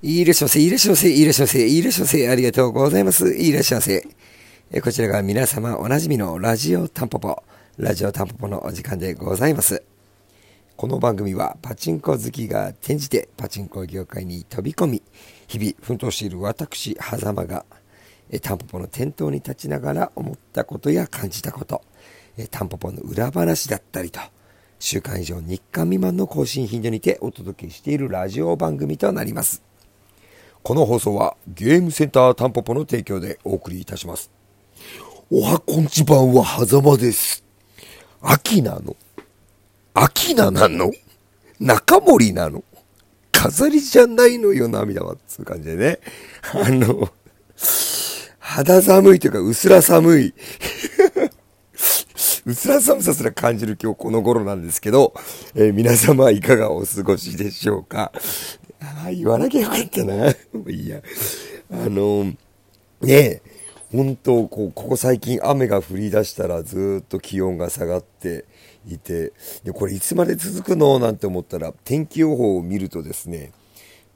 いらっしゃいませ、いらっしゃいませ、いらっしゃいませ、いらっしゃいませ、ありがとうございます。いらっしゃいませ。えこちらが皆様おなじみのラジオタンポポ、ラジオタンポポのお時間でございます。この番組はパチンコ好きが転じてパチンコ業界に飛び込み、日々奮闘している私、狭間が、タンポポの店頭に立ちながら思ったことや感じたこと、タンポポの裏話だったりと、週間以上日間未満の更新頻度にてお届けしているラジオ番組となります。この放送はゲームセンタータンポポの提供でお送りいたします。おはこんちばんは狭間です。秋なの秋菜なの中森なの飾りじゃないのよ、涙は。つう感じでね。あの、肌寒いというか、薄ら寒い。薄ら寒さすら感じる今日この頃なんですけど、えー、皆様いかがお過ごしでしょうか。ああ、言わなきゃよかったな。もういいや。あの、ねえ、本当こう、ここ最近雨が降り出したらずっと気温が下がっていて、で、これいつまで続くの？なんて思ったら、天気予報を見るとですね、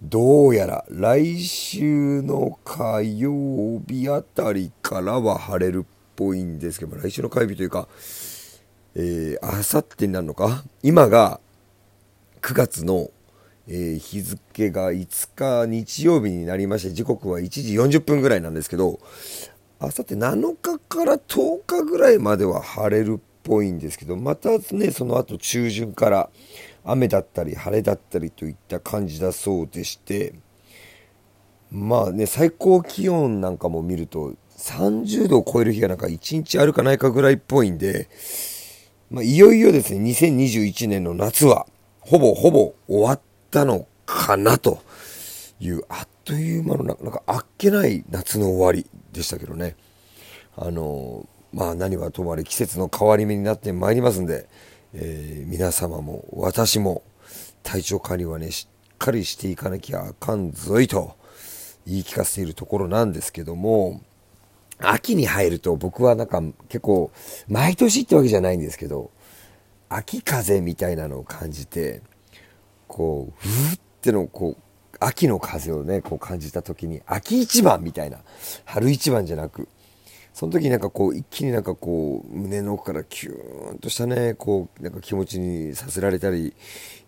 どうやら来週の火曜日あたりからは晴れるっぽいんですけど来週の火曜日というか、えー、あさってになるのか？今が9月のえー、日付が5日日曜日になりまして時刻は1時40分ぐらいなんですけどあさって7日から10日ぐらいまでは晴れるっぽいんですけどまたねその後中旬から雨だったり晴れだったりといった感じだそうでしてまあね最高気温なんかも見ると30度を超える日がなんか1日あるかないかぐらいっぽいんで、まあ、いよいよですね2021年の夏はほぼほぼ終わってったのかなという、あっという間のなんかあっけない夏の終わりでしたけどね。あの、まあ何はともあれ季節の変わり目になってまいりますんで、えー、皆様も私も体調管理はね、しっかりしていかなきゃあかんぞいと言い聞かせているところなんですけども、秋に入ると僕はなんか結構毎年ってわけじゃないんですけど、秋風みたいなのを感じて、こう、ふーっての、こう、秋の風をね、こう感じた時に、秋一番みたいな、春一番じゃなく、その時になんかこう、一気になんかこう、胸の奥からキューンとしたね、こう、なんか気持ちにさせられたり、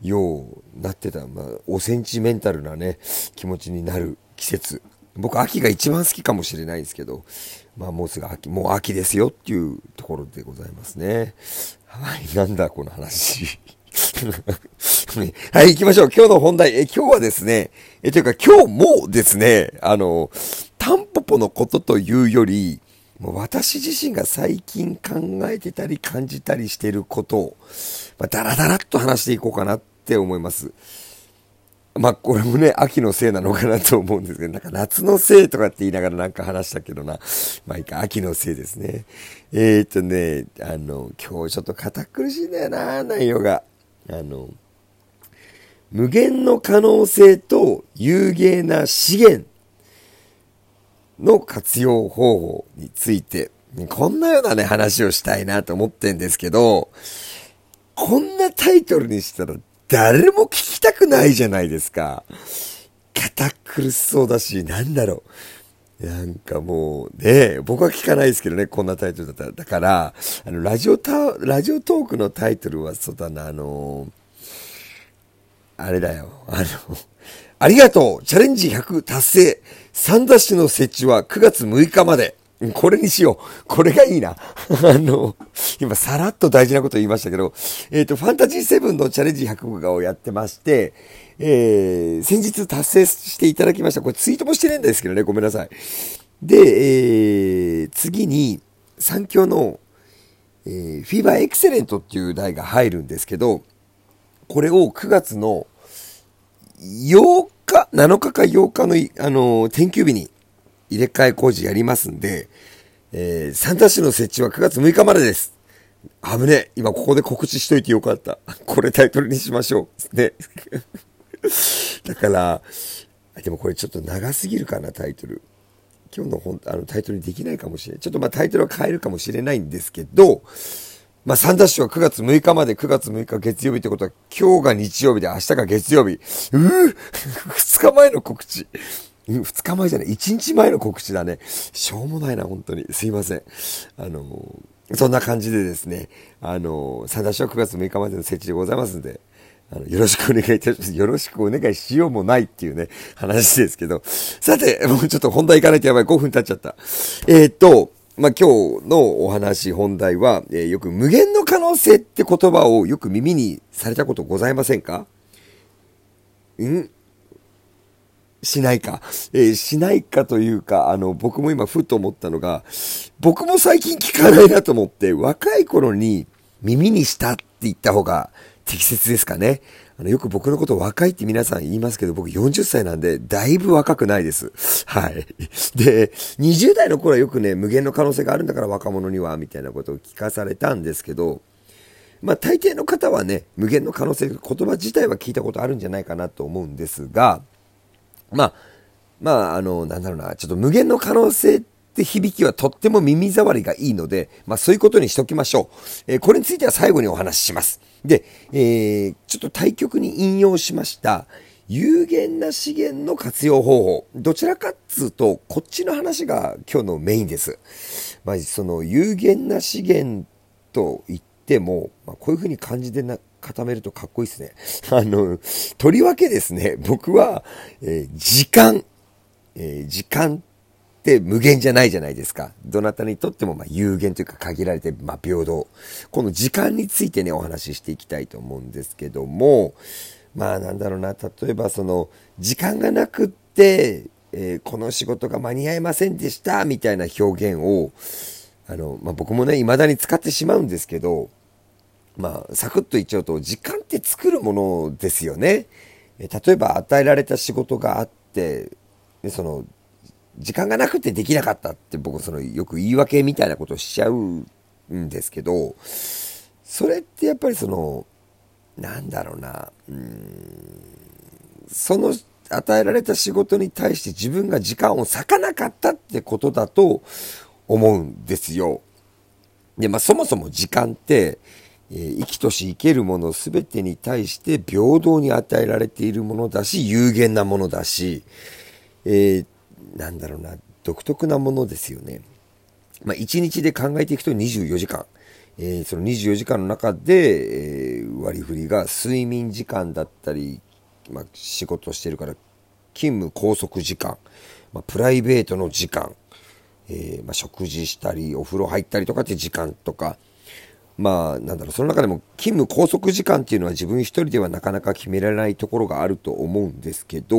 ようなってた、まあ、おセンチメンタルなね、気持ちになる季節。僕、秋が一番好きかもしれないですけど、まあもうすぐ秋、もう秋ですよっていうところでございますね。はい、なんだこの話。はい、行きましょう。今日の本題。え、今日はですね、え、というか今日もですね、あの、タンポポのことというより、もう私自身が最近考えてたり感じたりしてることを、まあ、だらだらっと話していこうかなって思います。まあ、これもね、秋のせいなのかなと思うんですけど、なんか夏のせいとかって言いながらなんか話したけどな。まあいいか、秋のせいですね。えー、っとね、あの、今日ちょっと堅苦しいんだよな、内容が。あの、無限の可能性と有限な資源の活用方法について、こんなようなね、話をしたいなと思ってんですけど、こんなタイトルにしたら誰も聞きたくないじゃないですか。堅苦しそうだし、なんだろう。なんかもうね、僕は聞かないですけどね、こんなタイトルだったら。だから、あの、ラジオタ、ラジオトークのタイトルはそうだな、あのあれだよ、あの、ありがとうチャレンジ100達成三ダッシュの設置は9月6日まで。これにしよう。これがいいな。あの、今さらっと大事なこと言いましたけど、えっ、ー、と、ファンタジー7のチャレンジ100号をやってまして、えー、先日達成していただきました。これツイートもしてないんですけどね、ごめんなさい。で、えー、次に、三強の、えー、フィーバーエクセレントっていう台が入るんですけど、これを9月の8日、7日か8日の、あの、天休日に入れ替え工事やりますんで、えー、サンタ市の設置は9月6日までです。危ね今ここで告知しといてよかった。これタイトルにしましょう。ね。だから、でもこれちょっと長すぎるかな、タイトル。今日の本、あのタイトルにできないかもしれない。ちょっとまあタイトルは変えるかもしれないんですけど、まあ、サンダッシュは9月6日まで9月6日月曜日ってことは、今日が日曜日で明日が月曜日。うぅ !2 日前の告知。2日前じゃない、1日前の告知だね。しょうもないな、本当に。すいません。あのそんな感じでですね、あのサンダッシュは9月6日までの設置でございますんで、あの、よろしくお願いいたします。よろしくお願いしようもないっていうね、話ですけど。さて、もうちょっと本題行かないとやばい。5分経っちゃった。えー、っと、まあ、今日のお話、本題は、えー、よく無限の可能性って言葉をよく耳にされたことございませんか？ん？しないか。えー、しないかというか、あの、僕も今ふと思ったのが、僕も最近聞かないなと思って、若い頃に耳にしたって言った方が適切ですかね。あの、よく僕のこと若いって皆さん言いますけど、僕40歳なんで、だいぶ若くないです。はい。で、20代の頃はよくね、無限の可能性があるんだから若者には、みたいなことを聞かされたんですけど、まあ大抵の方はね、無限の可能性、言葉自体は聞いたことあるんじゃないかなと思うんですが、まあ、まあ、あの、なんだろうな、ちょっと無限の可能性って響きはとっても耳障りがいいので、まあそういうことにしときましょう。えー、これについては最後にお話しします。で、えー、ちょっと対局に引用しました、有限な資源の活用方法。どちらかっつうと、こっちの話が今日のメインです。まあ、その有限な資源と言っても、まあ、こういうふうに漢字でな固めるとかっこいいですね。あの、とりわけですね、僕は、えー、時間、えー、時間って無限じゃないじゃないですか。どなたにとってもま有限というか限られて、ま平等。この時間についてね、お話ししていきたいと思うんですけども、まあなんだろうな、例えばその、時間がなくって、えー、この仕事が間に合いませんでした、みたいな表現を、あの、まあ、僕もね、未だに使ってしまうんですけど、まあ、サクッと言っちゃうと、時間って作るものですよね。例えば与えられた仕事があって、その時間がなくてできなかったって僕そのよく言い訳みたいなことをしちゃうんですけど、それってやっぱりその、なんだろうな、う、その与えられた仕事に対して自分が時間を割かなかったってことだと思うんですよ。で、まあそもそも時間って、生きとし生けるもの全てに対して平等に与えられているものだし、有限なものだし、えー、なんだろうな、独特なものですよね。まあ、1日で考えていくと24時間。えー、その24時間の中で、えー、割り振りが睡眠時間だったり、まあ、仕事してるから勤務拘束時間、まあ、プライベートの時間、えー、まあ、食事したりお風呂入ったりとかって時間とか、まあ、なんだろう、その中でも勤務拘束時間っていうのは自分一人ではなかなか決められないところがあると思うんですけど、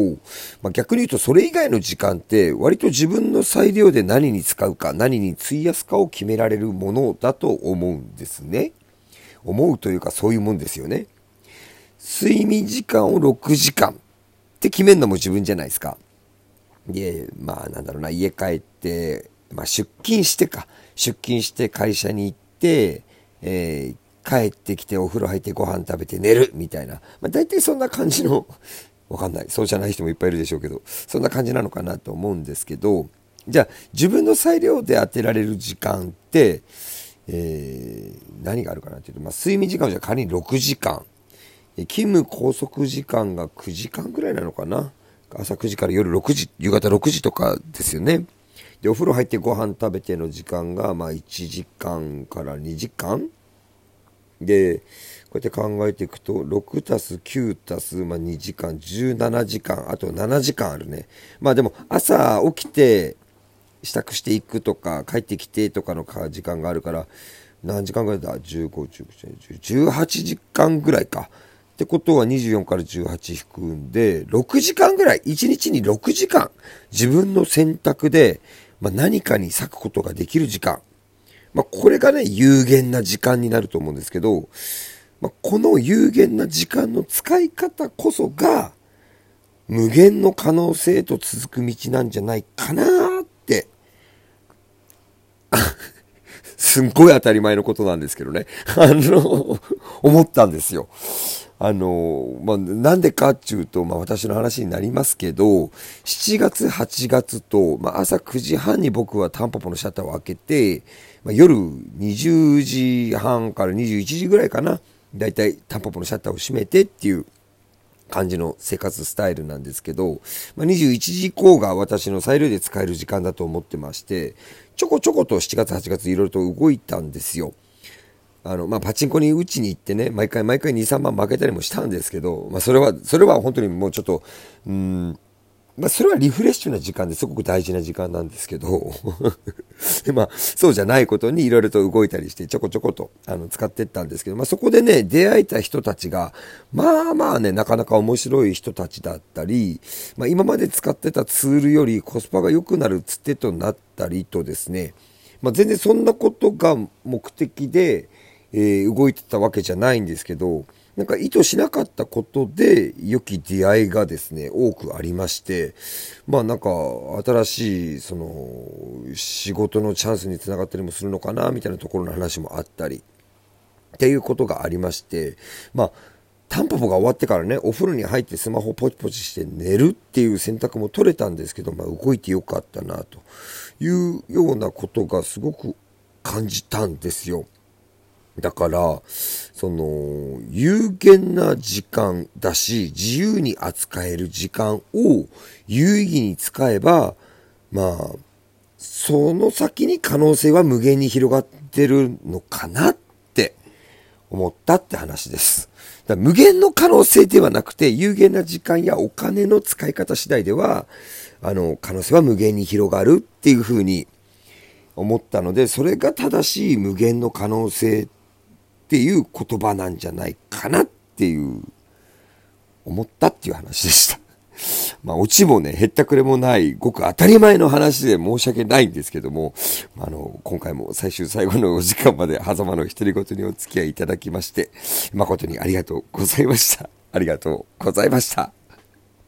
まあ、逆に言うとそれ以外の時間って割と自分の裁量で何に使うか、何に費やすかを決められるものだと思うんですね。思うというかそういうもんですよね。睡眠時間を6時間って決めるのも自分じゃないですか。で、まあなんだろうな、家帰って、まあ出勤してか、出勤して会社に行って、えー、帰ってきてお風呂入ってご飯食べて寝るみたいな、まあ、大体そんな感じの、わかんない。そうじゃない人もいっぱいいるでしょうけど、そんな感じなのかなと思うんですけど、じゃあ自分の裁量で当てられる時間って、えー、何があるかなっていうと、まあ、睡眠時間じゃ仮に6時間、勤務拘束時間が9時間ぐらいなのかな。朝9時から夜6時、夕方6時とかですよね。で、お風呂入ってご飯食べての時間が、まあ1時間から2時間で、こうやって考えていくと、6たす9たす、まあ、2時間、17時間、あと7時間あるね。まあでも、朝起きて、支度していくとか、帰ってきてとかの時間があるから、何時間ぐらいだ ?15、19、18時間ぐらいか。ってことは24から18引くんで、6時間ぐらい、1日に6時間、自分の選択で、まあ、何かに咲くことができる時間。まあ、これがね、有限な時間になると思うんですけど、まあ、この有限な時間の使い方こそが、無限の可能性と続く道なんじゃないかなって、すんごい当たり前のことなんですけどね、あの、思ったんですよ。あの、まあ、なんでかっていうと、まあ、私の話になりますけど、7月、8月と、まあ、朝9時半に僕はタンポポのシャッターを開けて、まあ、夜20時半から21時ぐらいかな、だいたいタンポポのシャッターを閉めてっていう感じの生活スタイルなんですけど、まあ、21時以降が私の裁量で使える時間だと思ってまして、ちょこちょこと7月、8月いろいろと動いたんですよ。あの、まあ、パチンコに打ちに行ってね、毎回毎回2、3万負けたりもしたんですけど、まあ、それは、それは本当にもうちょっと、うん、まあ、それはリフレッシュな時間ですごく大事な時間なんですけど まあ、そうじゃないことにいろいろと動いたりして、ちょこちょこと、あの、使ってったんですけど、まあ、そこでね、出会えた人たちが、まあまあね、なかなか面白い人たちだったり、まあ、今まで使ってたツールよりコスパが良くなるつてとなったりとですね、まあ、全然そんなことが目的で、え、動いてたわけじゃないんですけど、なんか意図しなかったことで良き出会いがですね、多くありまして、まあなんか新しいその仕事のチャンスにつながったりもするのかなみたいなところの話もあったりっていうことがありまして、まあタンポポが終わってからね、お風呂に入ってスマホポチポチして寝るっていう選択も取れたんですけど、まあ動いてよかったなというようなことがすごく感じたんですよ。だから、その、有限な時間だし、自由に扱える時間を有意義に使えば、まあ、その先に可能性は無限に広がってるのかなって思ったって話です。だ無限の可能性ではなくて、有限な時間やお金の使い方次第では、あの、可能性は無限に広がるっていうふうに思ったので、それが正しい無限の可能性っていう言葉なんじゃないかなっていう、思ったっていう話でした。まあ、オチもね、へったくれもない、ごく当たり前の話で申し訳ないんですけども、あの、今回も最終最後のお時間まで、狭間の独り言にお付き合いいただきまして、誠にありがとうございました。ありがとうございました。